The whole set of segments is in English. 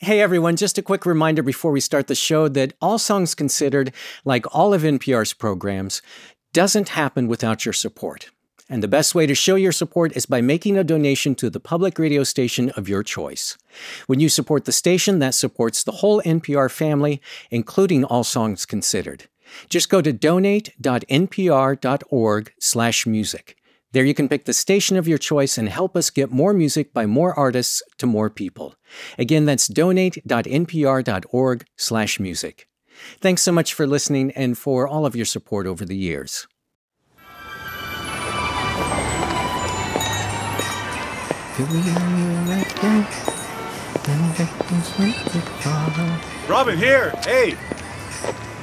Hey everyone, just a quick reminder before we start the show that All Songs Considered, like all of NPR's programs, doesn't happen without your support. And the best way to show your support is by making a donation to the public radio station of your choice. When you support the station, that supports the whole NPR family, including All Songs Considered. Just go to donate.npr.org/music. There you can pick the station of your choice and help us get more music by more artists to more people. Again, that's donate.npr.org/music. Thanks so much for listening and for all of your support over the years. Robin, here. Hey.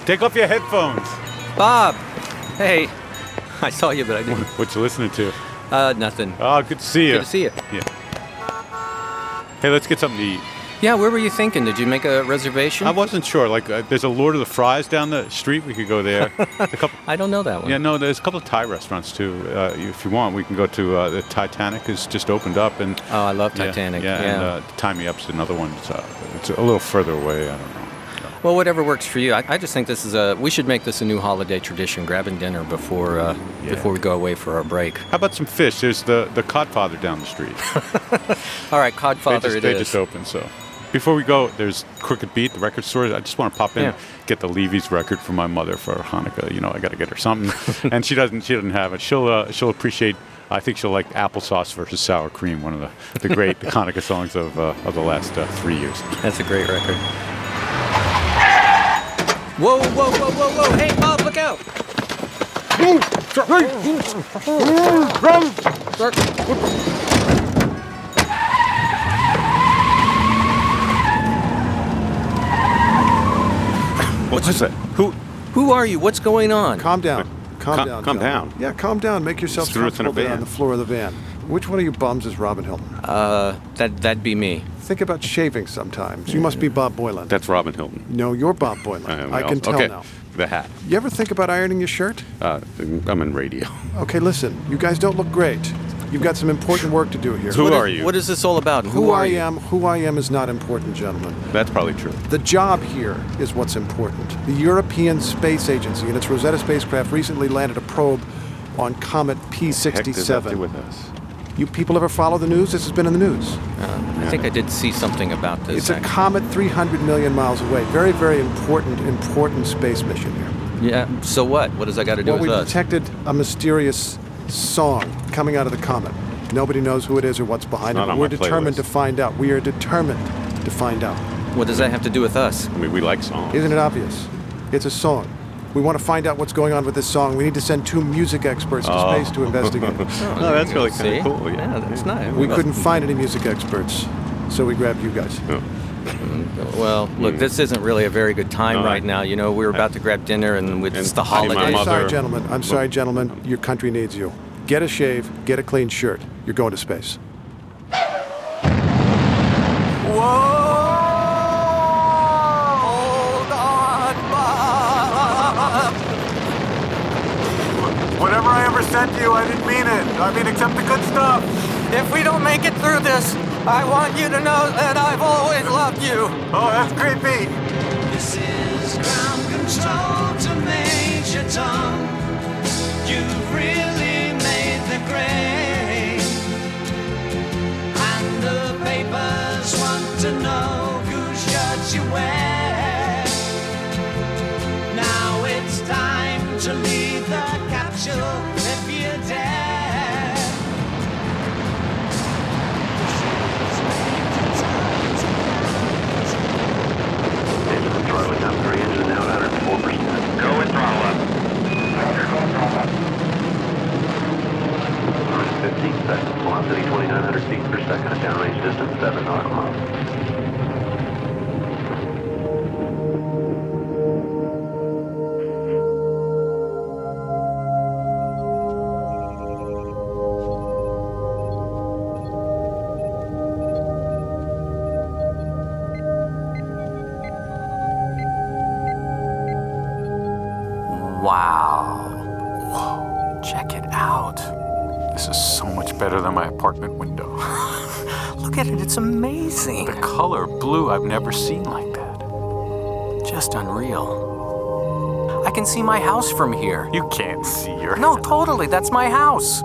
Take off your headphones. Bob! Hey, I saw you, but I didn't. What you listening to? Uh, nothing. Oh, good to see you. Good to see you. Yeah. Hey, let's get something to eat. Yeah, where were you thinking? Did you make a reservation? I wasn't sure. Like, uh, there's a Lord of the Fries down the street. We could go there. a couple. I don't know that one. Yeah, no, there's a couple of Thai restaurants too. Uh, if you want, we can go to uh, the Titanic. has just opened up, and Oh, I love Titanic. Yeah, Yeah. and uh, Thai Me Up's another one. It's, uh, it's a little further away. I don't know. Well, whatever works for you. I, I just think this is a. We should make this a new holiday tradition: grabbing dinner before uh, Yeah. before we go away for our break. How about some fish? There's the the Codfather down the street. All right, they Codfather just, they is. just opened. So before we go, there's Crooked Beat, the record store. I just want to pop in, Yeah. get the LeeVees record for my mother for Hanukkah. You know, I got to get her something, and she doesn't. She doesn't have it. She'll uh, she'll appreciate. I think she'll like applesauce versus sour cream, one of the, the great Hanukkah songs of uh, of the last uh, three years. That's a great record. Whoa, whoa, whoa, whoa, whoa! Hey, Bob, look out! What's that? Who? Who are you? What's going on? Calm down. Calm Calm- calm calm down. down. Yeah, calm down. Make yourself Just threw us in a comfortable there on van. the floor of the van. Which one of you bums is Robin Hilton? Uh, that that'd be me. Think about shaving sometimes. You must be Bob Boilen. That's Robin Hilton. no, you're Bob Boilen. I well, can tell okay. now. The hat. You ever think about ironing your shirt? Uh, I'm in radio. Okay, listen. You guys don't look great. You've got some important work to do here. Who What is- are you? What is this all about? and Who, I you? am, who I am is not important, gentlemen. That's probably true. The job here is what's important. The European Space Agency and its Rosetta spacecraft recently landed a probe on Comet Heck does that do P67. with us? You people ever follow the news? This has been in the news. Uh, I think I did see something about this. It's a actually. comet 300 million miles away. Very, very important, important space mission here. Yeah. So what? What does that got to do Well, we with us? We detected a mysterious song coming out of the comet. Nobody knows who it is or what's behind Not it. on but We're determined playlist. to find out. We are determined to find out. what does that have to do with us? I mean, we like songs. Isn't it obvious? It's a song. We want to find out what's going on with this song. We need to send two music experts to Oh. space to oh. investigate. Oh, that's really kind See? of cool. Yeah, that's nice. we couldn't find any music experts, so we grabbed you guys. Oh. Mm, well, look, hmm. this isn't really a very good time No, right I- now. You know, we are about to grab dinner, and And it's the holiday. I'm sorry, gentlemen. I'm sorry, gentlemen. Your country needs you. Get a shave, get a clean shirt. You're going to space. Whatever I ever you, I didn't mean it. I mean, except the good stuff. If we don't make it through this, I want you to know that I've always loved you. Oh, that's creepy. 15 seconds. Velocity 2,900 feet per second. at Downrange distance 7 nautical miles. Color blue, I've never seen like that. Just unreal. I can see my house from here. You can't see your. No, totally, that's my house.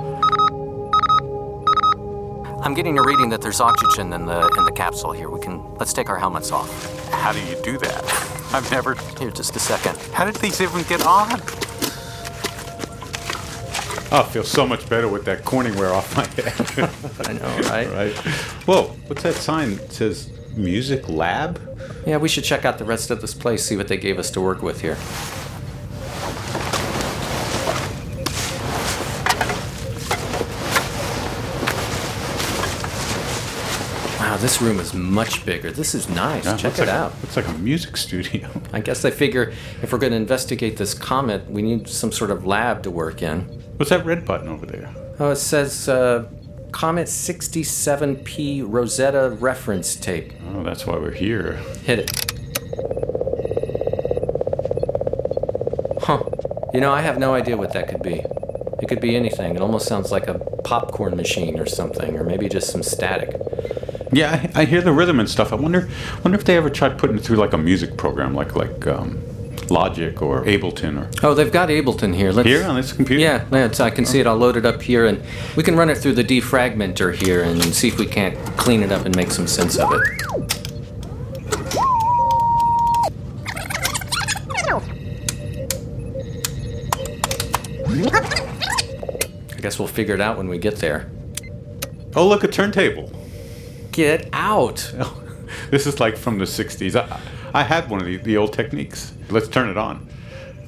I'm getting a reading that there's oxygen in the in the capsule here. We can let's take our helmets off. How do you do that? I've never. Here, just a second. How did these even get on? Oh, I feel so much better with that Corningware off my head. I know, right? right. Whoa, what's that sign? It says Music Lab? Yeah, we should check out the rest of this place, see what they gave us to work with here. Wow, this room is much bigger. This is nice. Yeah, check it like out. A, looks like a music studio. I guess they figure if we're going to investigate this comet, we need some sort of lab to work in. What's that red button over there? Oh, it says uh, Comet 67P Rosetta reference tape. Oh, that's why we're here. Hit it. Huh. You know, I have no idea what that could be. It could be anything. It almost sounds like a popcorn machine or something, or maybe just some static. Yeah, I, I hear the rhythm and stuff. I wonder, wonder if they ever tried putting it through like a music program, like like um, Logic or Ableton or Oh, they've got Ableton here. Let's, here on this computer. Yeah, it's, I can see it. I'll load it up here, and we can run it through the defragmenter here and see if we can't clean it up and make some sense of it. I guess we'll figure it out when we get there. Oh, look, a turntable. Get out! This is like from the '60s. I, I had one of the, the old Technics. Let's turn it on.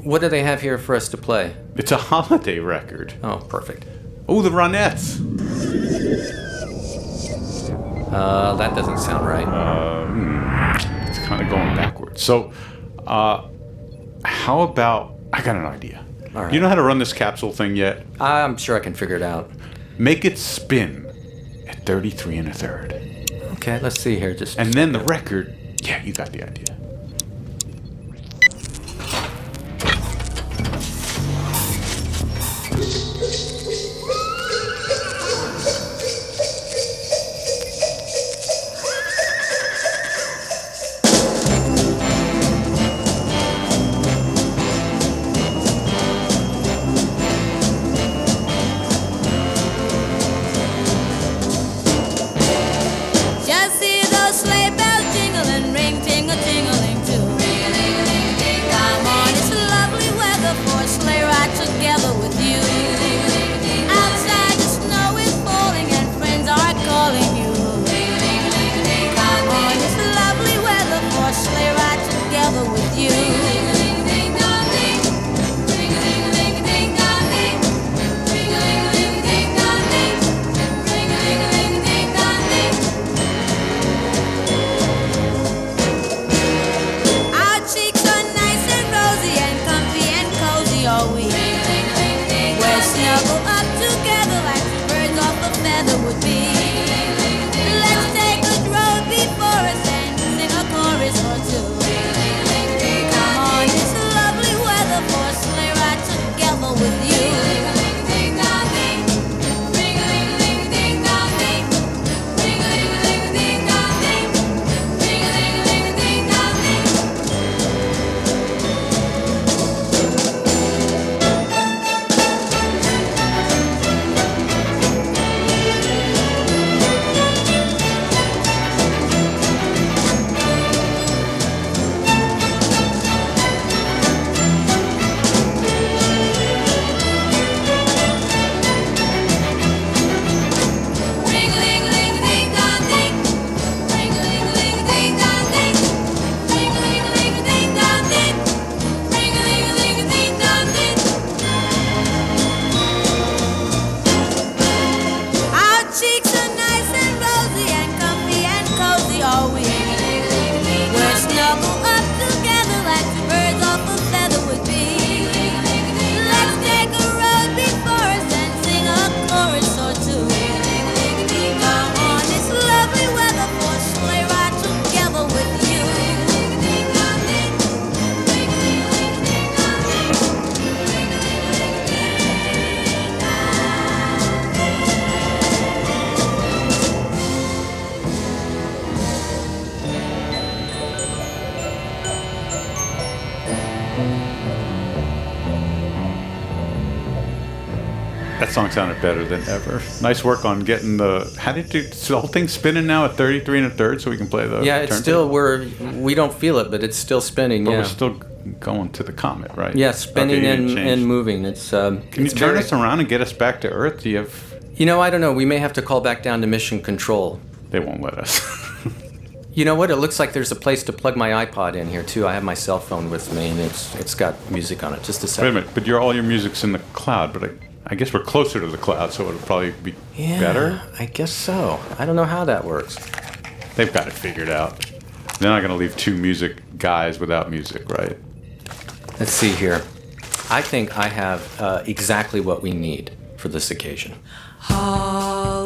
What do they have here for us to play? It's a holiday record. Oh, perfect. Oh, the Ronettes. Uh, that doesn't sound right. Uh, It's kind of going backwards. So, uh, how about? I got an idea. All right. You know how to run this capsule thing yet? I'm sure I can figure it out. Make it spin at 33 and a third. Okay, let's see here. Just And then the record, yeah, you got the idea. Than ever. Nice work on getting the. How did you? So the whole thing spinning now at 33 and a third, so we can play the. Yeah, it's still we're we don't feel it, but it's still spinning. But yeah, we're still going to the comet, right? yeah, spinning Okay, and, and moving. It's um, Can you turn very- us around and get us back to Earth? Do you have? You know, I don't know. We may have to call back down to mission control. They won't let us. You know what? It looks like there's a place to plug my iPod in here too. I have my cell phone with me, and it's it's got music on it. Just a second. Wait a minute, but your all your music's in the cloud. But I, I guess we're closer to the cloud, so it'll probably be Yeah, better. I guess so. I don't know how that works. They've got it figured out. They're not going to leave two music guys without music, right? Let's see here. I think I have uh, exactly what we need for this occasion. Haul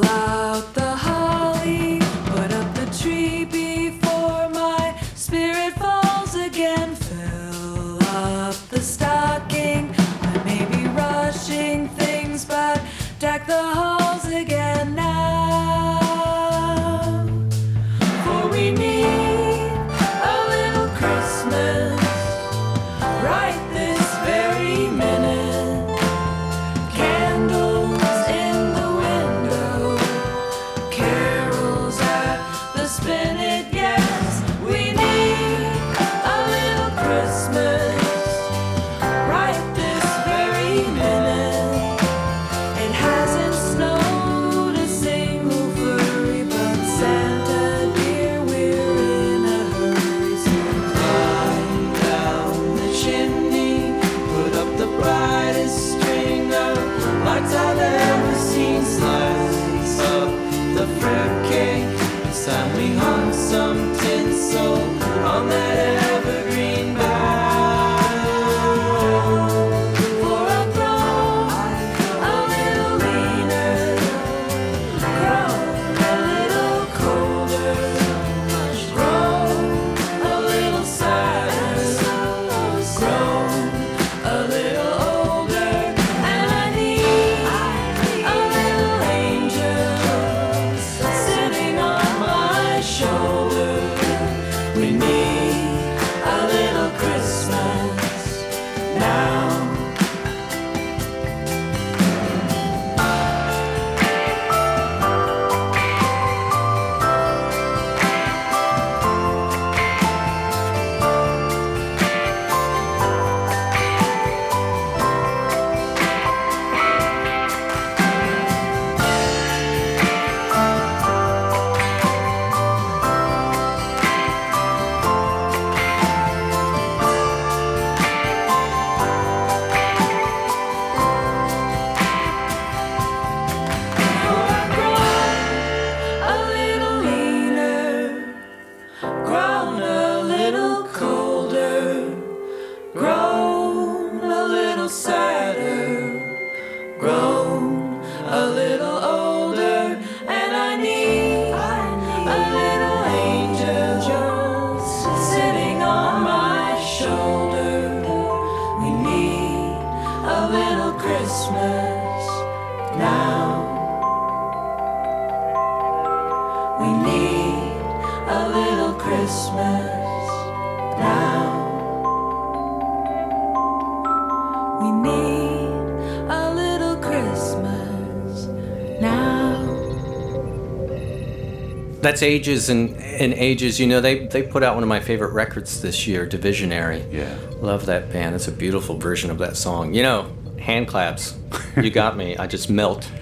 That's ages and, and ages. You know, they they put out one of my favorite records this year, Divisionary. Yeah. Love that band. It's a beautiful version of that song. You know, hand claps. You got me. I just melt.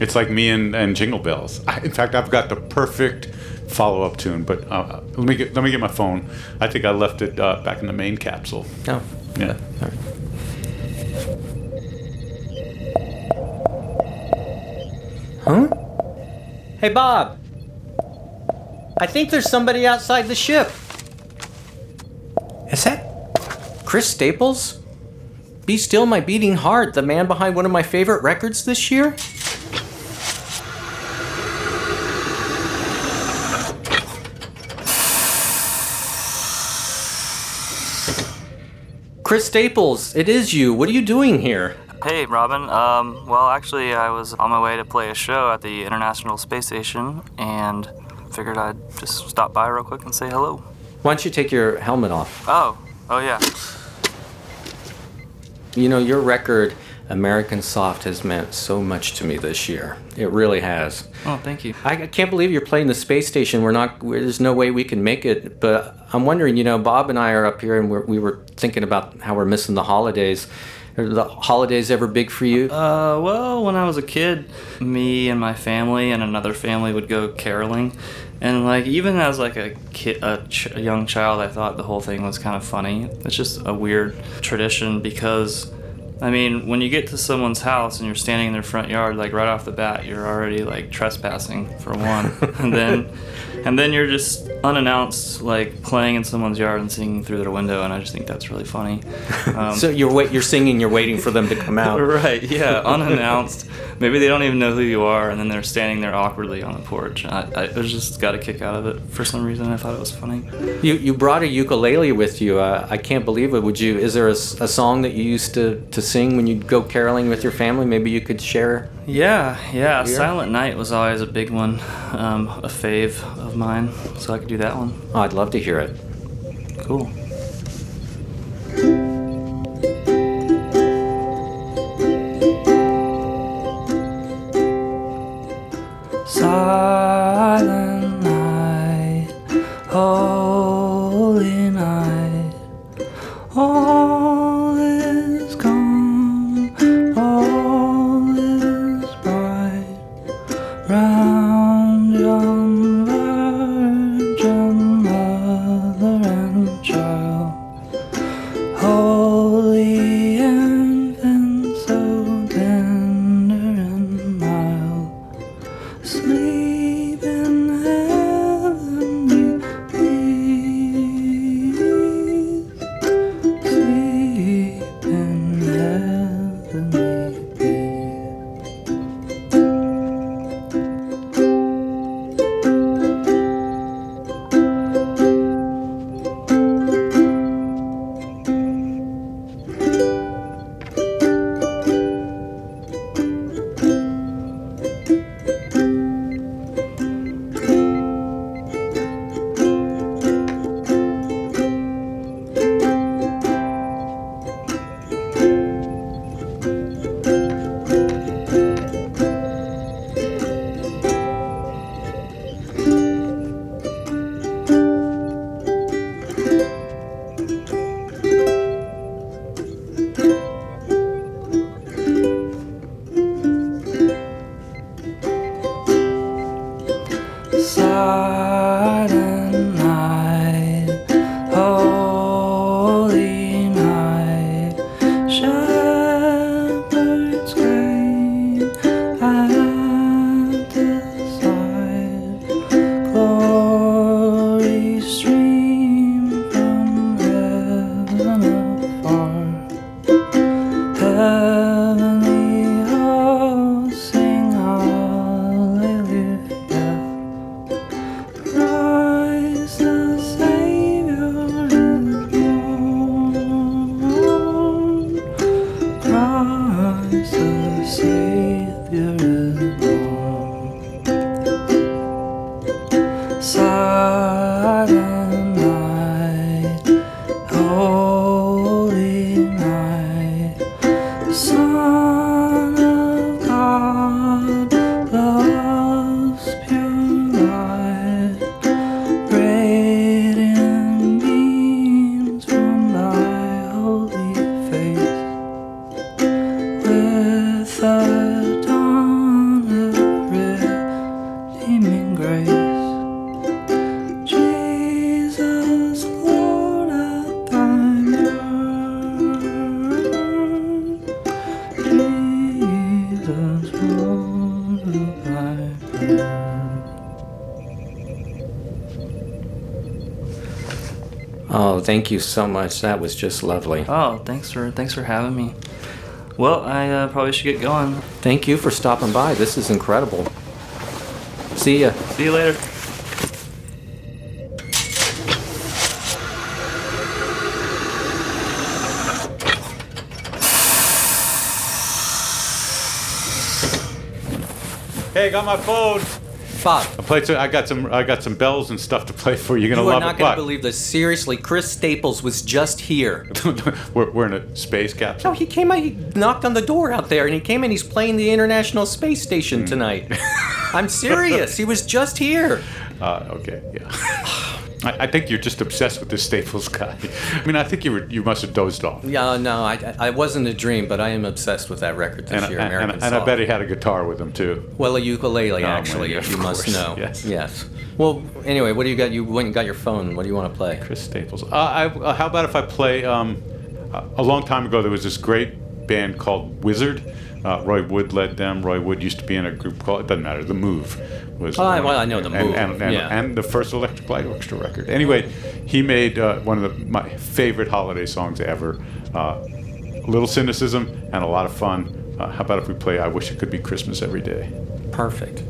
It's like me and, and Jingle Bells. I, in fact, I've got the perfect follow-up tune, but uh, let me get let me get my phone. I think I left it uh, back in the main capsule. Oh, Yeah. all right. Huh? Hey, Bob. I think there's somebody outside the ship. Is that Chris Staples? Be Still My Beating Heart, the man behind one of my favorite records this year? Chris Staples, it is you. What are you doing here? Hey, Robin. Um, well, actually, I was on my way to play a show at the International Space Station and figured I'd just stop by real quick and say hello. Why don't you take your helmet off? Oh, oh yeah. You know, your record, American Soft has meant so much to me this year. It really has. Oh, thank you. I can't believe you're playing the space station. We're not. We're, there's no way we can make it. But I'm wondering. You know, Bob and I are up here, and we're, we were thinking about how we're missing the holidays. Are the holidays ever big for you? Uh, well, when I was a kid, me and my family and another family would go caroling, and like even as like a kid, a, ch- a young child, I thought the whole thing was kind of funny. It's just a weird tradition because, I mean, when you get to someone's house and you're standing in their front yard, like right off the bat, you're already like trespassing for one, and then, and then you're just unannounced like playing in someone's yard and singing through their window, and I just think that's really funny. Um, so you're wait, you're singing. You're waiting for them to come out. Right, yeah, unannounced. Maybe they don't even know who you are, and then they're standing there awkwardly on the porch. I, I, just got a kick out of it for some reason. I thought it was funny. You you brought a ukulele with you. Uh, I can't believe it. Would you? Is there a song that you used to, to sing when you'd go caroling with your family? Maybe you could share. Yeah, yeah. Silent Night was always a big one, um, a fave of mine. So I could do that one. Oh, I'd love to hear it. Cool. Thank you so much. That was just lovely. Oh, thanks for thanks for having me. Well, I uh, probably should get going. Thank you for stopping by. This is incredible. See ya. See you later. Hey, got my phone. Bob. I played. So I got some. I got some bells and stuff to play for you. You're gonna You are love not it. going What? to believe this. Seriously, Chris Staples was just here. we're, we're in a space capsule. No, he came out, he knocked on the door out there, and he came in, he's playing the International Space Hmm. Station tonight. I'm serious. He was just here. Uh, okay, yeah. I, I think you're just obsessed with this Staples guy. I mean, I think you were, you must have dozed off. Yeah, no, I, I wasn't a dream, but I am obsessed with that record this And, year, and, American and, and I bet he had a guitar with him too. Well, a ukulele, Oh, actually, if you must know. yes. Yes. Well, anyway, what do you got? You went and got your phone. What do you want to play? Chris Staples. Uh, I, uh, how about if I play? Um, a long time ago, there was this great band called Wizzard. Uh, Roy Wood led them. Roy Wood used to be in a group called it doesn't matter. The Move was. Oh, I- well, I know The and, Move, and, and, yeah. and the first Electric Light Orchestra record. Anyway, he made uh, one of the, my favorite holiday songs ever. Uh, a little cynicism and a lot of fun. Uh, how about if we play "I Wish It Could Be Christmas Every Day"? Perfect.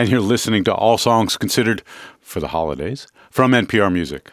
And you're listening to All Songs Considered for the Holidays from NPR Music.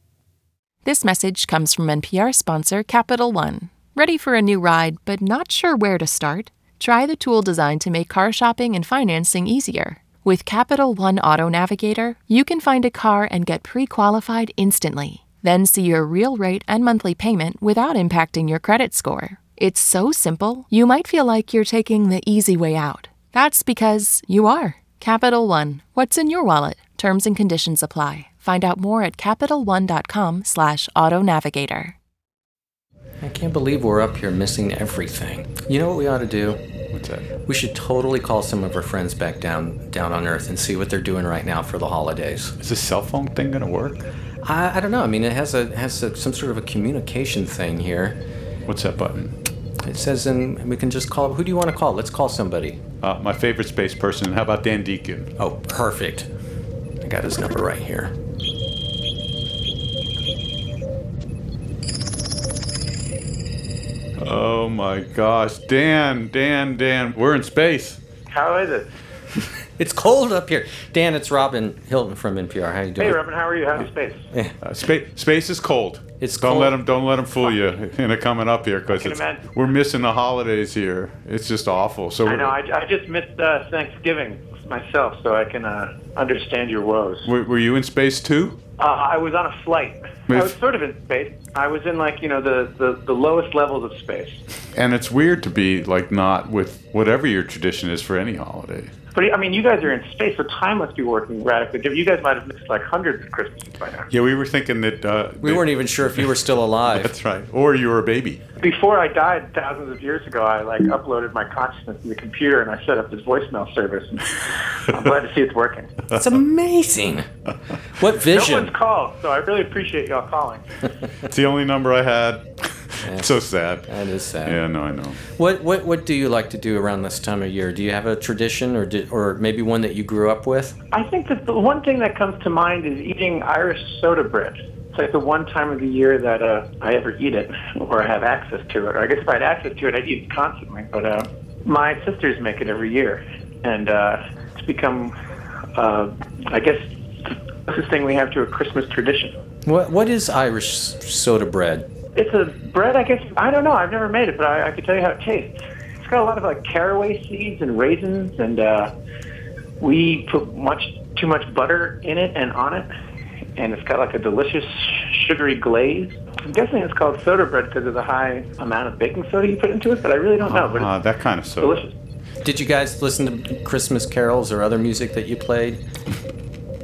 This message comes from NPR sponsor Capital One. Ready for a new ride, but not sure where to start? Try the tool designed to make car shopping and financing easier. With Capital One Auto Navigator, you can find a car and get pre qualified instantly. Then see your real rate and monthly payment without impacting your credit score. It's so simple, you might feel like you're taking the easy way out. That's because you are. Capital One. What's in your wallet? Terms and conditions apply. Find out more at CapitalOne.com slash auto navigator. I can't believe we're up here missing everything. You know what we ought to do? What's that? We should totally call some of our friends back down down on Earth and see what they're doing right now for the holidays. Is this cell phone thing going to work? I, I don't know. I mean, it has a has a, some sort of a communication thing here. What's that button? It says, and we can just call. Who do you want to call? Let's call somebody. Uh, my favorite space person. How about Dan Deacon? Oh, perfect. I got his number right here. Oh my gosh. Dan, Dan, Dan. We're in space. How is it? It's cold up here. Dan, it's Robin Hilton from NPR. How you doing? Hey, Robin, how are you? How's space? Uh, space, space is cold. It's don't cold. let them don't let them fool you into coming up here because we're missing the holidays here. It's just awful. So I know. I, I just missed uh, Thanksgiving myself, so I can uh, understand your woes. were, were you in space too? Uh, I was on a flight. I was sort of in space. I was in like you know the, the, the lowest levels of space. And it's weird to be like not with whatever your tradition is for any holiday. But I mean, you guys are in space, so time must be working radically. different. You guys might have missed like hundreds of Christmases by now. Yeah, we were thinking that uh, We weren't even sure if you were still alive. That's right. Or you were a baby. Before I died thousands of years ago, I like uploaded my consciousness to the computer and I set up this voicemail service. I'm glad to see it's working. It's amazing. What vision? No vision? one's called, so I really appreciate y'all calling. It's the only number I had. So sad. That is sad. Yeah, no, I know. What what what do you like to do around this time of year? Do you have a tradition, or did, or maybe one that you grew up with? I think that the one thing that comes to mind is eating Irish soda bread. It's like the one time of the year that uh, I ever eat it, or I have access to it. Or I guess if I had access to it, I'd eat it constantly. But uh, my sisters make it every year, and uh, it's become, uh, I guess, the closest thing we have to a Christmas tradition. What what is Irish soda bread? It's a bread, I guess. I don't know. I've never made it, but I, I can tell you how it tastes. It's got a lot of like caraway seeds and raisins, and uh, we put much too much butter in it and on it, and it's got like a delicious sugary glaze. I'm guessing it's called soda bread because of the high amount of baking soda you put into it, but I really don't know. But Uh, that kind of soda. delicious. Did you guys listen to Christmas carols or other music that you played?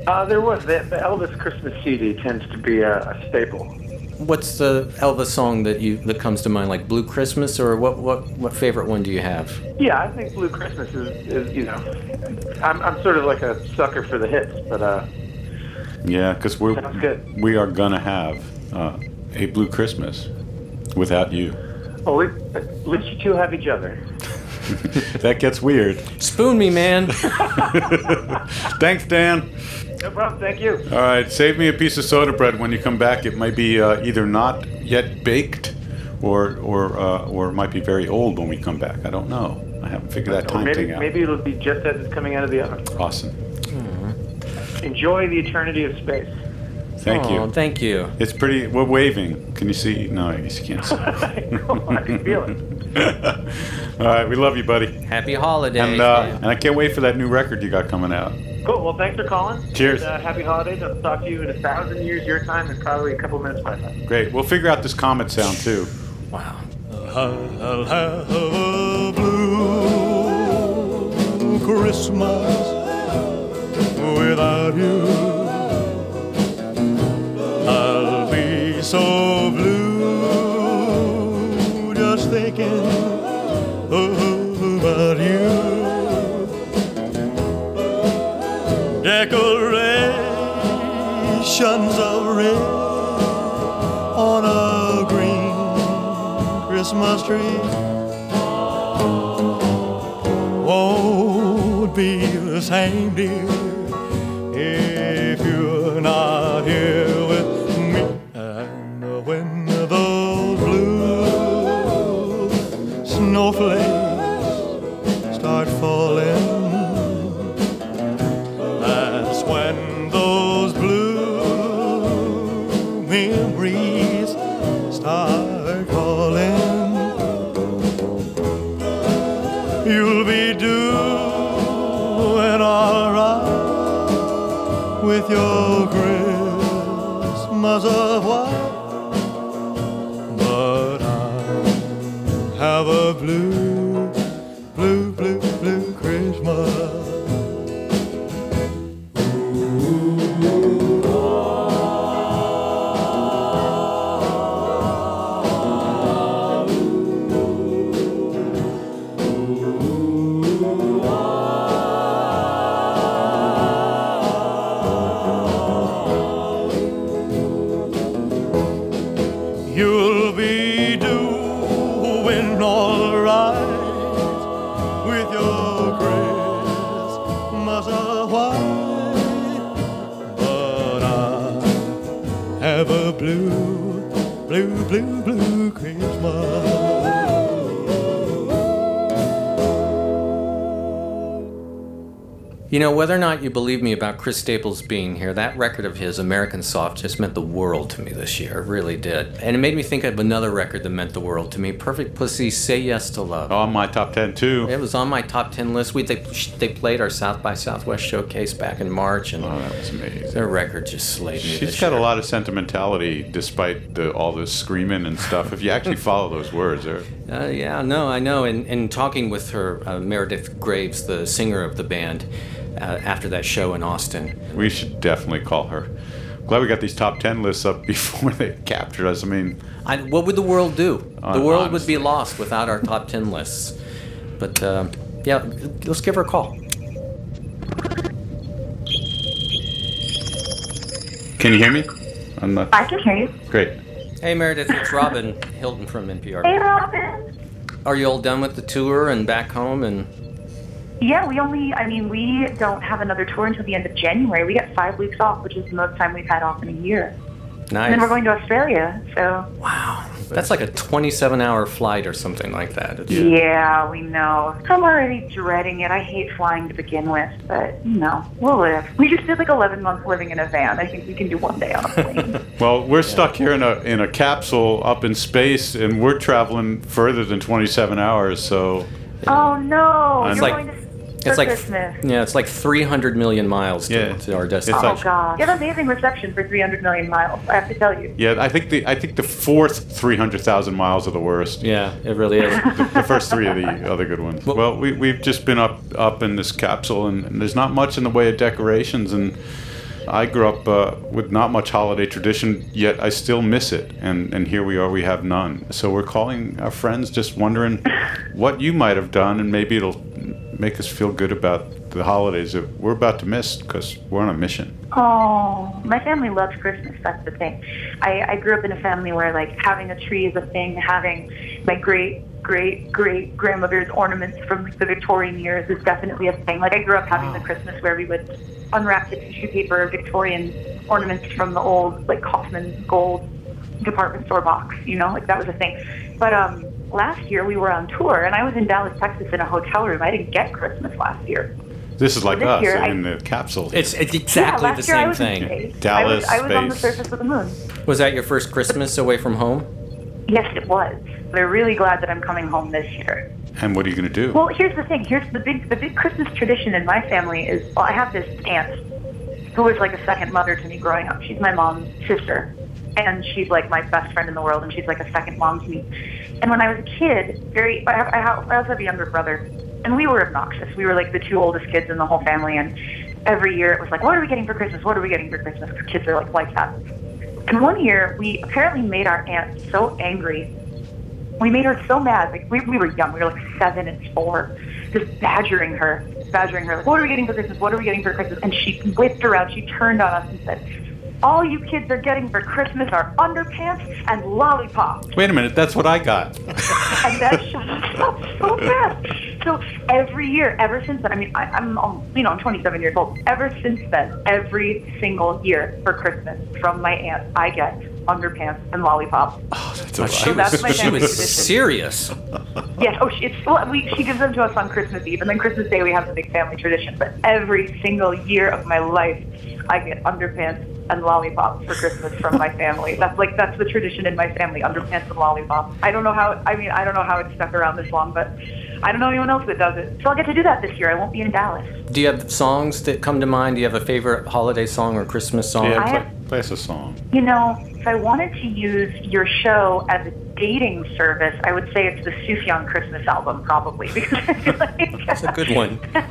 Uh, there was the, the Elvis Christmas CD tends to be a, a staple. What's the Elvis song that you that comes to mind, like Blue Christmas, or what what what favorite one do you have? Yeah, I think Blue Christmas is, is you know, I'm, I'm sort of like a sucker for the hits, but uh, Yeah, because we're good. we are gonna have uh, a blue Christmas without you. well, we, at least you two have each other. That gets weird. Spoon me, man. Thanks, Dan. No problem. Thank you. All right, save me a piece of soda bread when you come back. It might be uh, either not yet baked, or or uh, or it might be very old when we come back. I don't know. I haven't figured that time maybe thing out. maybe it'll be just as it's coming out of the oven. Awesome. Enjoy the eternity of space. Thank Aw, you. Thank you. It's pretty. We're waving. Can you see? No, I guess you can't see. I I can feel it. All right, we love you, buddy. Happy holidays. And uh, and I can't wait for that new record you got coming out. Cool. Well, thanks for calling. Cheers. And, uh, happy holidays. I'll talk to you in a thousand years your time and probably a couple minutes my time. Great. We'll figure out this comet sound too. wow. I'll have a blue Christmas without you. I'll be so blue just thinking about you. Decorations of red on a green Christmas tree. Won't be the same, dear, You know, whether or not you believe me about Chris Staples being here, that record of his, American Soft, just meant the world to me this year. It really did. And it made me think of another record that meant the world to me Perfect Pussy, Say Yes to Love. On my top 10, too. It was on my top 10 list. We, they, they played our South by Southwest showcase back in March, and Oh, that was amazing. their record just slayed me She's got year. a lot of sentimentality despite the, all the screaming and stuff. If you actually follow those words, they're Uh, yeah, no, I know. And, and talking with her, uh, Meredith Graves, the singer of the band, uh, after that show in Austin. We should definitely call her. Glad we got these top 10 lists up before they captured us. I mean, I, what would the world do? the Hon- world would be lost without our top 10 lists. But um, yeah, let's give her a call. can you hear me? I'm not. I can hear you. Great. Hey, Meredith, it's Robin Hilton from NPR. Hey, Robin. Are you all done with the tour and back home? And Yeah, we only, I mean, we don't have another tour until the end of January. We get five weeks off, which is the most time we've had off in a year. Nice. And then we're going to Australia, so. Wow. That's like a 27 hour flight or something like that. It's- Yeah, we know. I'm already dreading it. I hate flying to begin with, but, you know, we'll live. We just did like 11 months living in a van. I think we can do one day on a plane. Well, we're stuck here in a in a capsule up in space, and we're traveling further than 27 hours. So oh, no. It's You're like- going to for It's like Christmas. yeah, it's like 300 million miles to, Yeah. to our Oh, destination. God. You have amazing reception for 300 million miles, I have to tell you. yeah, I think the I think the fourth 300,000 miles are the worst. Yeah, it really is. the, the first three are the other good ones. Well, we we've just been up up in this capsule, and, and there's not much in the way of decorations. And I grew up uh, with not much holiday tradition, yet I still miss it. And and here we are, we have none. So we're calling our friends, just wondering what you might have done, and maybe it'll make us feel good about the holidays that we're about to miss because we're on a mission. Oh, my family loves Christmas. That's the thing. I, I grew up in a family where like having a tree is a thing. Having my great great great grandmother's ornaments from the Victorian years is definitely a thing. Like I grew up having the Christmas where we would unwrap the tissue paper Victorian ornaments from the old like Kaufman gold department store box. You know, like that was a thing. But um, last year we were on tour and I was in Dallas, Texas, in a hotel room. I didn't get Christmas last year. This is like This us year I- in the capsule. It's, it's exactly last the same thing. Dallas, I was, I was on the surface of the moon. Was that your first Christmas away from home? Yes, it was. They're really glad that I'm coming home this year. and what are you going to do? Well, here's the thing. Here's the big the big Christmas tradition in my family is well, I have this aunt who was like a second mother to me growing up. She's my mom's sister, and she's like my best friend in the world, and she's like a second mom to me. And when I was a kid, very I, I also have a younger brother, and we were obnoxious. We were like the two oldest kids in the whole family, and every year it was like, what are we getting for Christmas? What are we getting for Christmas? Kids are like like that. And one year we apparently made our aunt so angry we made her so mad. Like we, we were young. We were like seven and four, just badgering her, badgering her. Like, what are we getting for Christmas? What are we getting for Christmas? And she whipped around. She turned on us and said, all you kids are getting for Christmas are underpants and lollipops. Wait a minute, that's what I got. and that shut us up so fast. So every year, ever since then, I mean, I, I'm, um, you know, I'm 27 years old. Ever since then, every single year for Christmas from my aunt, I get underpants and lollipops. So she that's was, my she was serious. Yes, oh, she, it's, well, we, she gives them to us on Christmas Eve, and then Christmas Day we have the big family tradition. But every single year of my life, I get underpants and lollipops for Christmas from my family. That's like that's the tradition in my family: underpants and lollipops. I don't know how. I mean, I don't know how it's stuck around this long, but I don't know anyone else that does it. So I'll get to do that this year. I won't be in Dallas. Do you have songs that come to mind? Do you have a favorite holiday song or Christmas song? Yeah, I play, have- play us a song. You know, if I wanted to use your show as a dating service, I would say it's the Sufjan Christmas album, probably because I feel like That's a good one.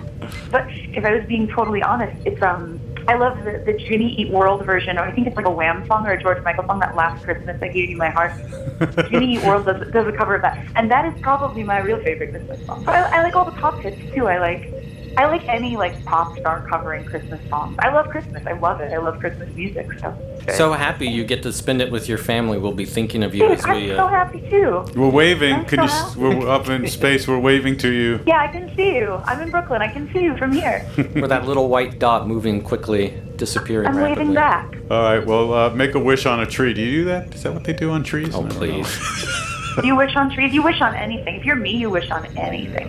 But if I was being totally honest, it's um I love the, the Jimmy Eat World version, or I think it's like a Wham song or a George Michael song. That last Christmas I gave you my heart. Jimmy Eat World does, does a cover of that, and that is probably my real favorite Christmas song. But I, I like all the pop hits too. I like I like any like pop star covering Christmas songs. I love Christmas. I love it. I love Christmas music. So So happy you get to spend it with your family. We'll be thinking of you Dude, as I'm we. so Uh, happy too. We're waving. I'm Can you? so s- We're up in space. We're waving to you. Yeah, I can see you. I'm in Brooklyn. I can see you from here. or that little white dot moving quickly, disappearing I'm rapidly. waving back. All right. Well, uh, make a wish on a tree. Do you do that? Is that what they do on trees? Oh, please. You wish on trees. You wish on anything. If you're me, you wish on anything.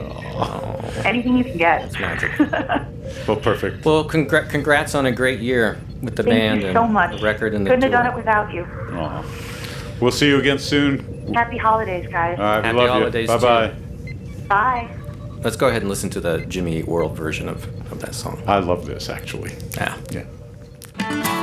Anything you can get. That's magic. well, perfect. Well, congr- congrats on a great year with the Thank band you and much. the record and the Couldn't have tour. done it without you. Aw. We'll see you again soon. Happy holidays, guys. All right. Happy we love holidays you. to Bye bye. Bye. Let's go ahead and listen to the Jimmy Eat World version of, of that song. I love this actually. Yeah. Yeah.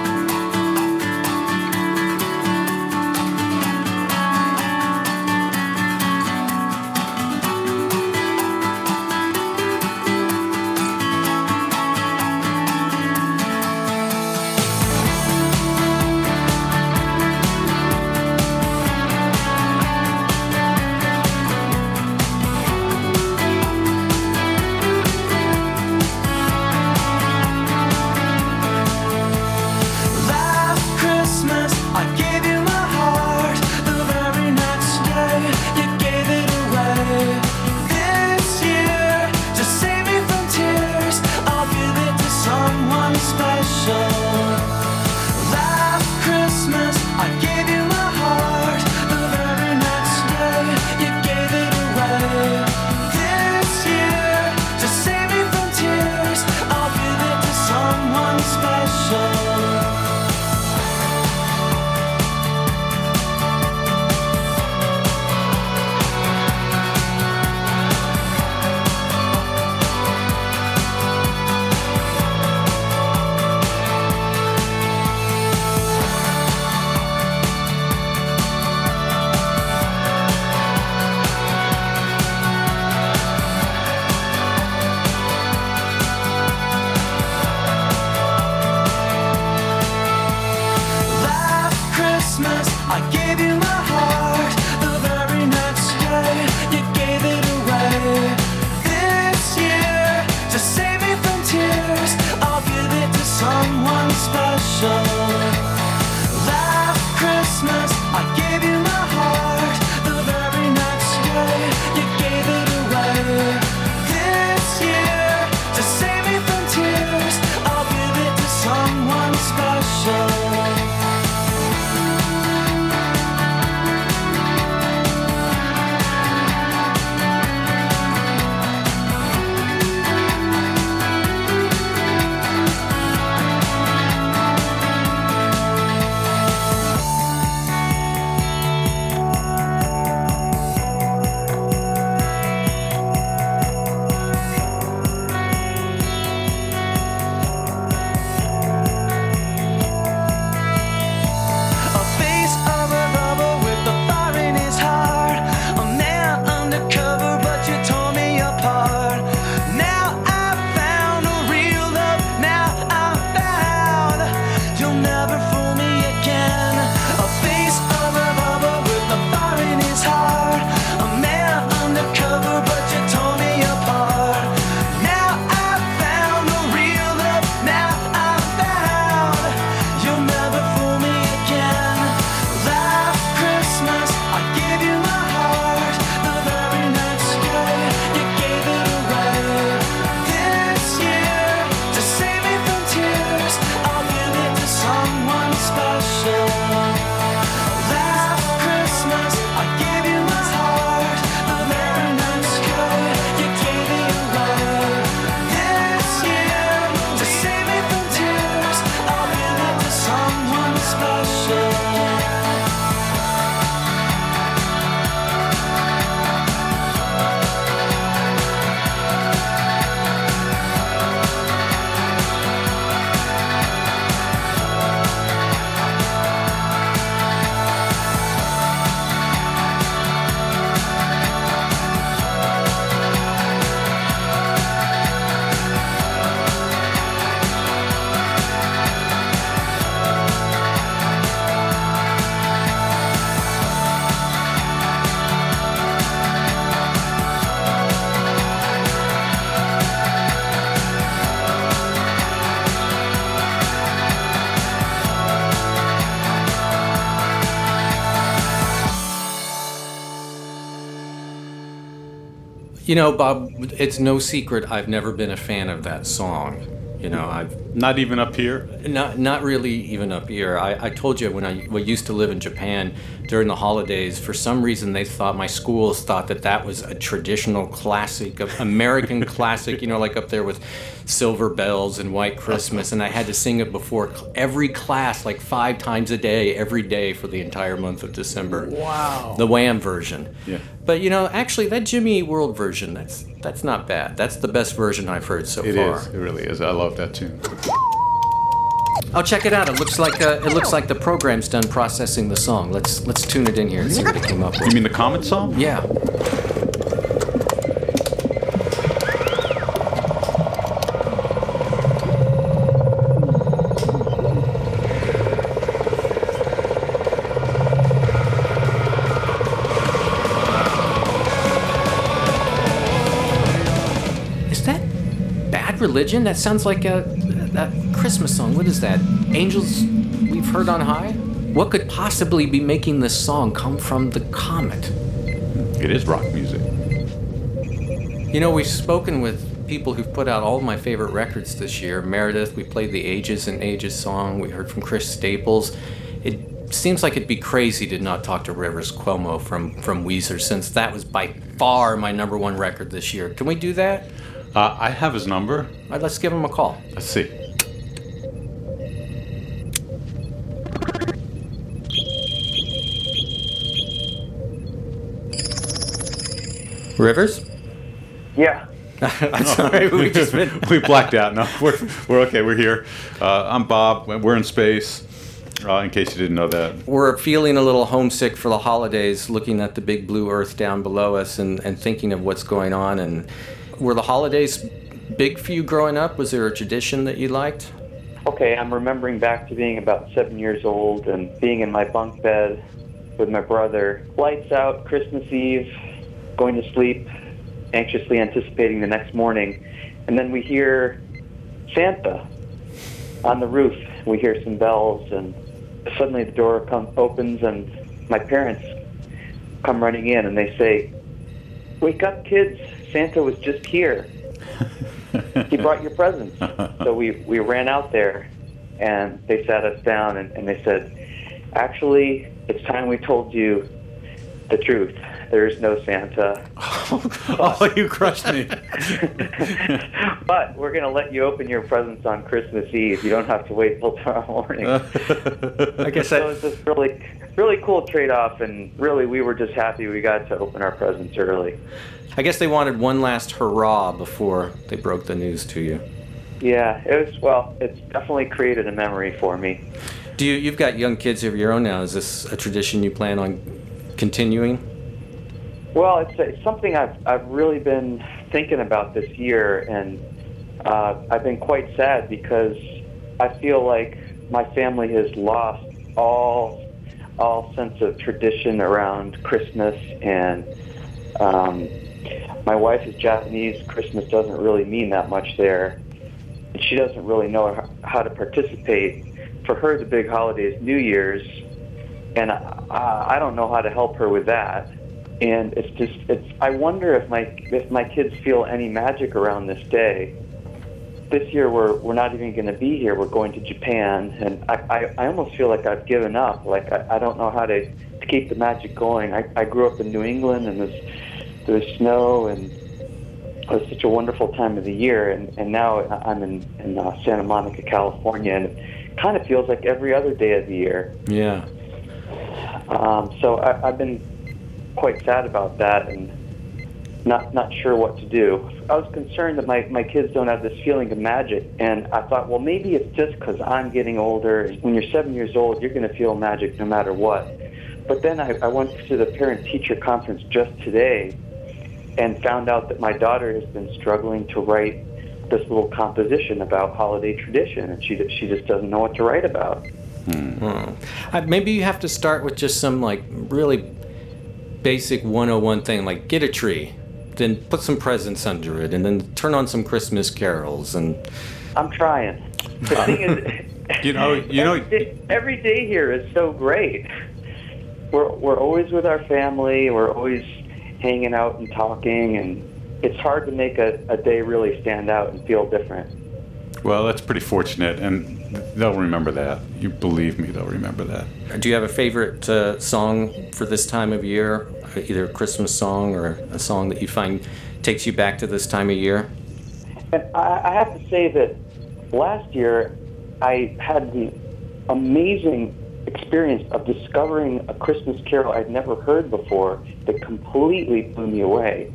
You know, Bob, it's no secret I've never been a fan of that song. You know, I've not even up here. Not not really even up here. I, I told you when I, I used to live in Japan during the holidays. For some reason, they thought my schools thought that that was a traditional classic, of American classic. You know, like up there with Silver Bells and White Christmas, and I had to sing it before every class, like five times a day, every day for the entire month of December. Wow. The Wham version. Yeah. But you know, actually, that Jimmy World version, that's that's not bad. That's the best version I've heard so It far. is. It really is. I love that tune. Oh, check it out. It looks like uh, it looks like the program's done processing the song. Let's let's tune it in here and see what it came up with. You mean the Comet song? Yeah. Religion? That sounds like a that Christmas song. What is that? Angels we've heard on high? What could possibly be making this song come from the comet? It is rock music. You know, we've spoken with people who've put out all of my favorite records this year. Meredith, we played the Ages and Ages song. We heard from Chris Staples. It seems like it'd be crazy to not talk to Rivers Cuomo from, from Weezer, since that was by far my number one record this year. Can we do that? Uh, I have his number. All right, let's give him a call. Let's see. Rivers? Yeah. I'm sorry, we just been. we blacked out. No, we're, we're okay. We're here. Uh, I'm Bob. We're in space. Uh, in case you didn't know that. We're feeling a little homesick for the holidays, looking at the big blue earth down below us and, and thinking of what's going on. And were the holidays big for you growing up? Was there a tradition that you liked? Okay, I'm remembering back to being about seven years old and being in my bunk bed with my brother. Lights out, Christmas Eve, going to sleep, anxiously anticipating the next morning. And then we hear Santa on the roof. We hear some bells, and suddenly the door come, opens, and my parents come running in, and they say, Wake up, kids! Santa was just here. he brought your presents. so we, we ran out there and they sat us down and, and they said, actually, it's time we told you the truth. There is no Santa. oh, oh you crushed me. but we're going to let you open your presents on Christmas Eve. You don't have to wait till tomorrow morning. I guess so it's just really, really cool trade-off, and really we were just happy we got to open our presents early. I guess they wanted one last hurrah before they broke the news to you. Yeah, it was well. It's definitely created a memory for me. Do you? You've got young kids of your own now. Is this a tradition you plan on continuing? Well, it's, it's something I've I've really been thinking about this year, and uh, I've been quite sad because I feel like my family has lost all all sense of tradition around Christmas, and um, my wife is Japanese. Christmas doesn't really mean that much there, and she doesn't really know how- to participate. For her, the big holiday is New Year's, and I, uh, I don't know how to help her with that. And it's just, it's. I wonder if my if my kids feel any magic around this day. this year we're we're not even going to be here. We're going to Japan, and I, I, I almost feel like I've given up. Like I, I don't know how to, to keep the magic going. I, I grew up in New England, and there's there's snow, and it was such a wonderful time of the year. And, and now I'm in in uh, Santa Monica, California, and it kind of feels like every other day of the year. Yeah. Um, so I, I've been quite sad about that, and not not sure what to do. I was concerned that my, my kids don't have this feeling of magic, and I thought, well, maybe it's just because I'm getting older. When you're seven years old, you're going to feel magic no matter what. But then I, I went to the parent-teacher conference just today, and found out that my daughter has been struggling to write this little composition about holiday tradition, and she she just doesn't know what to write about. Hmm. Uh, maybe you have to start with just some like really basic 101 thing, like get a tree, then put some presents under it, and then turn on some Christmas carols. And I'm trying. The thing is, you know, you know, every day, every day here is so great. We're we're always with our family. We're always hanging out and talking, and it's hard to make a, a day really stand out and feel different. Well, that's pretty fortunate, and they'll remember that. You believe me, they'll remember that. do you have a favorite uh, song for this time of year? Either a Christmas song or a song that you find takes you back to this time of year? And I, I have to say that last year I had the amazing experience of discovering a Christmas carol I'd never heard before that completely blew me away.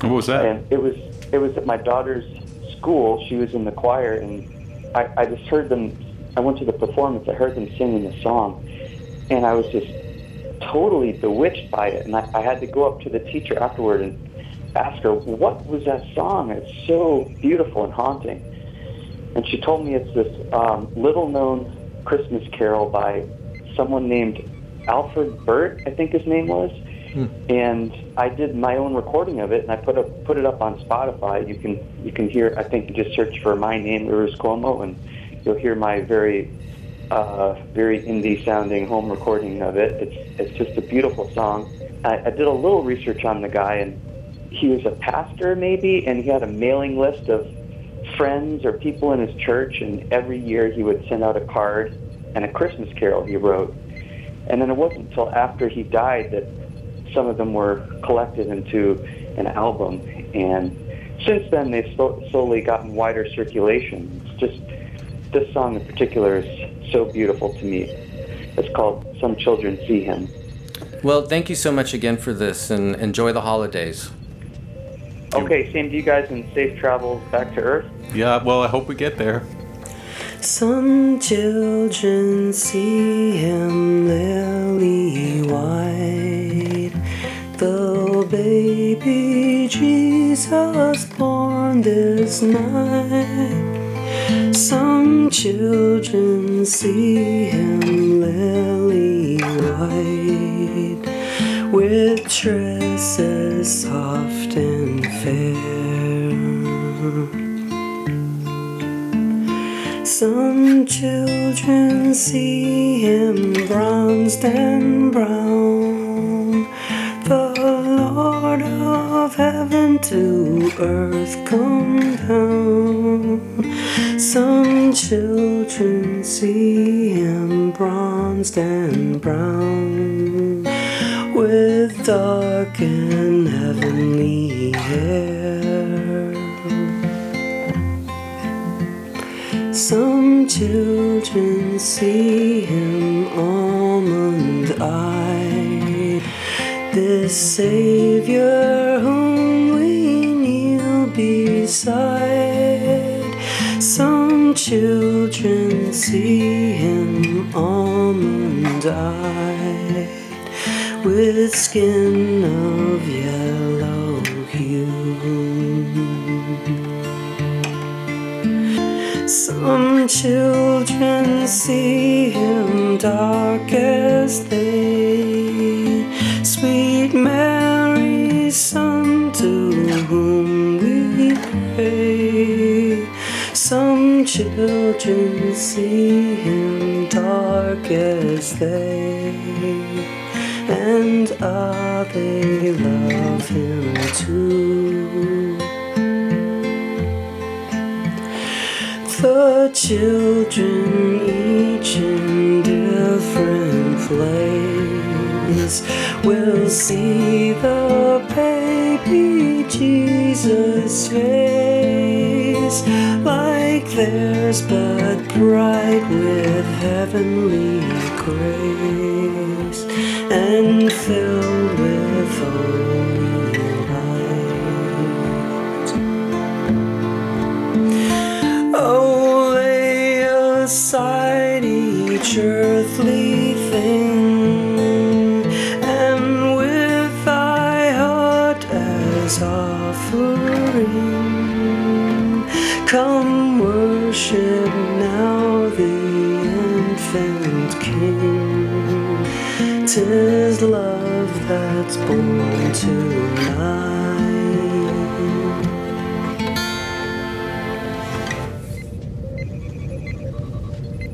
What was that? And it was it was at my daughter's school. She was in the choir, and I, I just heard them. I went to the performance. I heard them singing the song, and I was just totally bewitched by it. And I, I had to go up to the teacher afterward and ask her, "What was that song? It's so beautiful and haunting." And she told me it's this um, little-known Christmas carol by someone named Alfred Burt, I think his name was. And I did my own recording of it, and I put up put it up on Spotify. You can you can hear. I think you just search for my name, Rivers Cuomo, and you'll hear my very uh, very indie sounding home recording of it. It's it's just a beautiful song. I, I did a little research on the guy, and he was a pastor maybe, and he had a mailing list of friends or people in his church, and every year he would send out a card and a Christmas carol he wrote. And then it wasn't until after he died that some of them were collected into an album. And since then, they've slo- slowly gotten wider circulation. It's just this song in particular is so beautiful to me. It's called "Some Children See Him." Well, thank you so much again for this, and enjoy the holidays. Okay, same to you guys, and safe travels back to Earth. Yeah, well, I hope we get there. Some children see him lily white, the baby Jesus born this night. Some children see him lily white, with tresses soft and fair. Some children see him bronzed and brown, the Lord of heaven to earth come down. Some children see him bronzed and brown, dark and heavenly hair. Some children see him almond eyed, this Savior whom we kneel beside. Some children see him almond eyed, with skin of yellow hue. Some children see him dark as they, sweet Mary's son to whom we pray. Some children see him dark as they, and ah, they love him too. the children, each in different place, will see the baby Jesus face like theirs, but bright with heavenly grace filled with holy light. Oh, lay aside each earthly that's born tonight.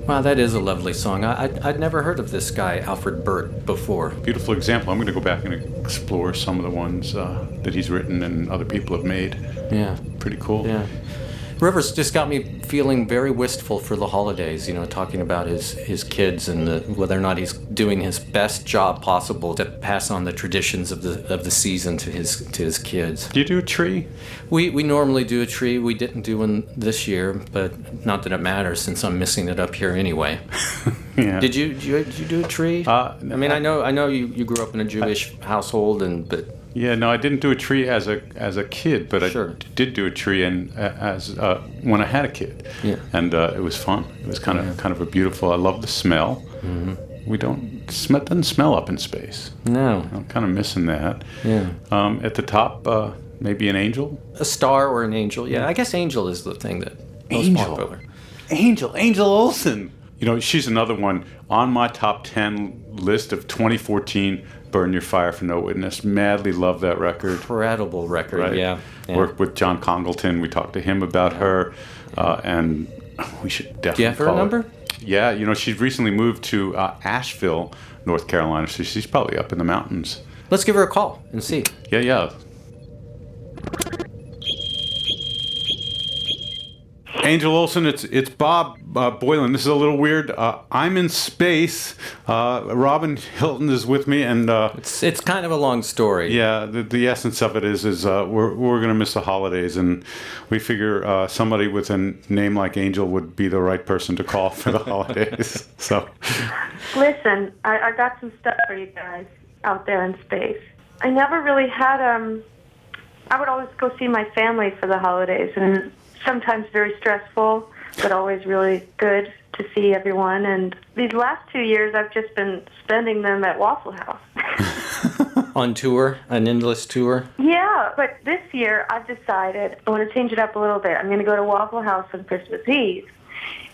Wow, that is a lovely song. I, I'd, I'd never heard of this guy, Alfred Burt, before. Beautiful example. I'm going to go back and explore some of the ones uh, that he's written and other people have made. Yeah. Pretty cool. Yeah. Rivers just got me feeling very wistful for the holidays, you know, talking about his, his kids and the, whether or not he's doing his best job possible to pass on the traditions of the of the season to his to his kids. Do you do a tree? We we normally do a tree. We didn't do one this year, but not that it matters since I'm missing it up here anyway. Yeah. Did you, did you did you do a tree? Uh, I mean, I know I know you, you grew up in a Jewish household, and but Yeah, no, I didn't do a tree as a as a kid, but Sure. I d- did do a tree and uh, as uh, when I had a kid. Yeah. and uh, it was fun. It was kind of kind of a beautiful. I love the smell. Mhm. We don't smell doesn't smell up in space. No. I'm kind of missing that. Yeah. Um, at the top, uh, maybe an angel. a star or an angel. Yeah, I guess angel is the thing that most popular. Angel, Angel Olsen. You know, she's another one on my top 10 list of 2014 Burn Your Fire for No Witness. Madly love that record. Incredible record, yeah, yeah. Worked with John Congleton. We talked to him about her. Uh, and we should definitely Do you have her call it- Yeah, you know, she's recently moved to uh, Asheville, North Carolina. So she's probably up in the mountains. Let's give her a call and see. Yeah, yeah. Angel Olsen, it's it's Bob uh, Boilen. This is a little weird. Uh, I'm in space. Uh, Robin Hilton is with me, and uh, it's it's kind of a long story. Yeah, the, the essence of it is is uh, we're we're gonna miss the holidays, and we figure uh, somebody with a name like Angel would be the right person to call for the holidays. So Listen, I, I got some stuff for you guys out there in space. I never really had um. I would always go see my family for the holidays, and sometimes very stressful, but always really good to see everyone. And these last two years, I've just been spending them at Waffle House. On tour, an endless tour. Yeah, but this year I've decided I want to change it up a little bit. I'm going to go to Waffle House on Christmas Eve,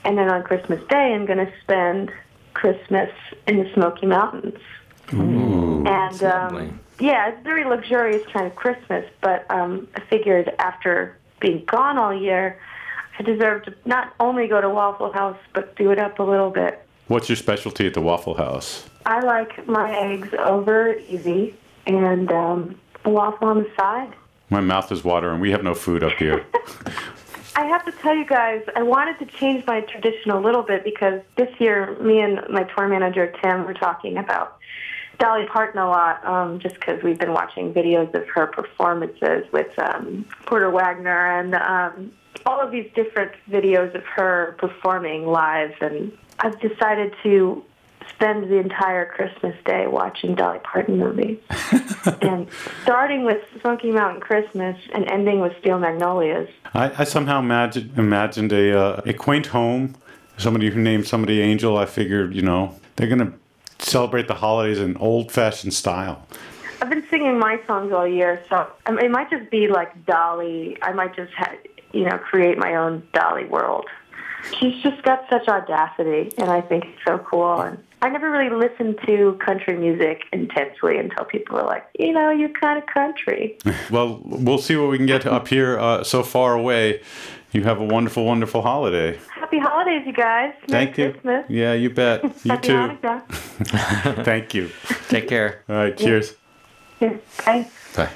and then on Christmas Day I'm going to spend Christmas in the Smoky Mountains. Ooh, and um, yeah, it's very luxurious kind of Christmas. But um, I figured after being gone all year, I deserve to not only go to Waffle House but do it up a little bit. what's your specialty at the Waffle House? I like my eggs over easy and um, a waffle on the side. My mouth is watering. We have no food up here. I have to tell you guys, I wanted to change my tradition a little bit because this year, me and my tour manager Tim were talking about Dolly Parton a lot, um, just because we've been watching videos of her performances with um, Porter Wagoner and um, all of these different videos of her performing live. And I've decided to spend the entire Christmas day watching Dolly Parton movies. and starting with Smoky Mountain Christmas and ending with Steel Magnolias. I, I somehow imagine, imagined a, uh, a quaint home. Somebody who named somebody Angel. I figured, you know, they're going to celebrate the holidays in old fashioned style. I've been singing my songs all year, so it might just be like Dolly. I might just, ha- you know, create my own Dolly world. She's just got such audacity, and I think it's so cool. And I never really listened to country music intensely until people were like, you know, you're kind of country. Well, we'll see what we can get up here uh, so far away. You have a wonderful, wonderful holiday. Happy holidays, you guys. Thank you. Christmas. Yeah, you bet. You Happy too. Thank you. Take care. All right, cheers. Yeah, Bye. Bye.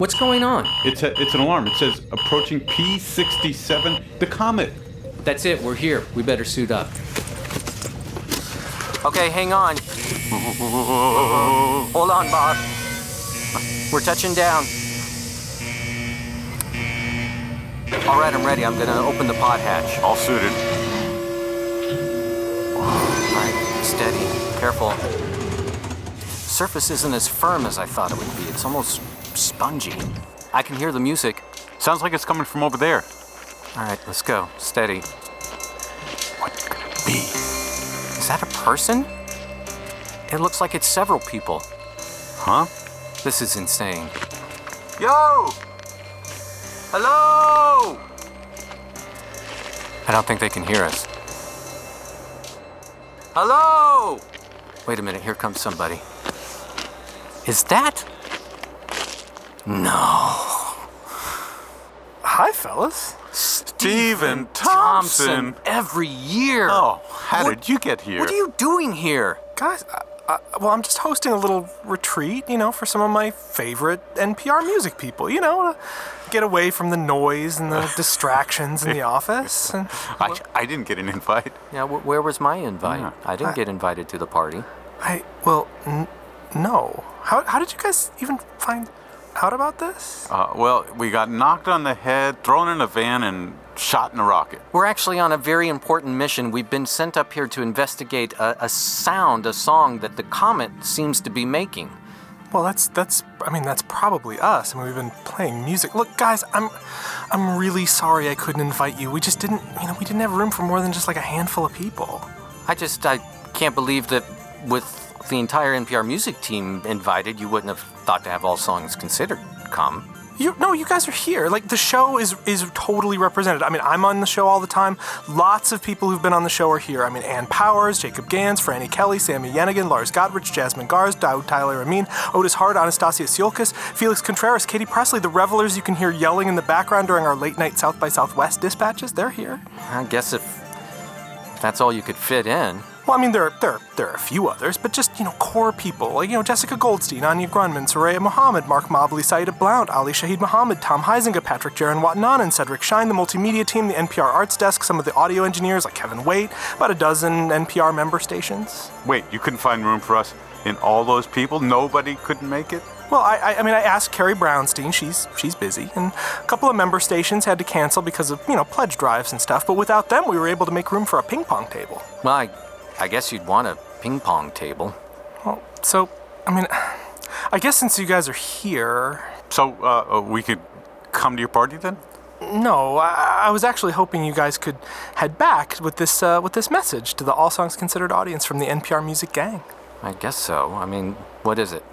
What's going on? It's a, it's an alarm. It says approaching P67, the comet. That's it. We're here. We better suit up. Okay, hang on. Hold on, Bob. We're touching down. All right, I'm ready. I'm gonna open the pod hatch. All suited. All right, steady, careful. Surface isn't as firm as I thought it would be. It's almost spongy. I can hear the music. Sounds like it's coming from over there. All right, let's go. Steady. What could it be? Is that a person? It looks like it's several people. Huh? This is insane. Yo! Hello! I don't think they can hear us. Hello! Wait a minute, here comes somebody. Is that? No. Hi, fellas. Stephen Thompson. Every year. Oh, how did you get here? What are you doing here? Guys, uh, uh, well, I'm just hosting a little retreat, you know, for some of my favorite NPR music people, you know, to get away from the noise and the distractions in the office. And, I, I didn't get an invite. Yeah, wh- where was my invite? Yeah. I didn't I- get invited to the party. I, well, n- no. How, how did you guys even find out about this? Uh, well, we got knocked on the head, thrown in a van, and shot in a rocket. We're actually on a very important mission. We've been sent up here to investigate a, a sound, a song that the comet seems to be making. Well, that's that's. I mean, that's probably us. I mean, we've been playing music. Look, guys, I'm, I'm really sorry I couldn't invite you. We just didn't. You know, we didn't have room for more than just like a handful of people. I just I can't believe that with the entire NPR music team invited, you wouldn't have thought to have all songs considered come. You no, you guys are here. Like the show is is totally represented. I mean, I'm on the show all the time. Lots of people who've been on the show are here. I mean, Ann Powers, Jacob Ganz, Frannie Kelley, Sami Yenigun, Lars Gotrich, Jasmine Garsd, Dowd Tyler Amin, Otis Hart, Anastasia Tsioulcas, Felix Contreras, Katie Presley, the revelers you can hear yelling in the background during our late night South by Southwest dispatches. They're here. I guess if that's all you could fit in. Well, I mean, there, there, there are a few others, but just, you know, core people, like, you know, Jessica Goldstein, Anya Grundmann, Soraya Mohammed, Mark Mobley, Saidah Blount, Ali Shaheed Muhammad, Tom Huizenga, Patrick Jarenwattananon, Cedric Shine, the multimedia team, the NPR Arts Desk, some of the audio engineers like Kevin Waite, about a dozen NPR member stations. Wait, you couldn't find room for us in all those people? Nobody couldn't make it? Well, I, I, I mean, I asked Carrie Brownstein. She's she's busy, and a couple of member stations had to cancel because of you know pledge drives and stuff. But without them, we were able to make room for a ping pong table. Well, I, I guess you'd want a ping pong table. Well, so I mean, I guess since you guys are here, So uh, uh, we could come to your party then? no, I, I was actually hoping you guys could head back with this uh, with this message to the All Songs Considered audience from the NPR Music Gang. I guess so. I mean, what is it?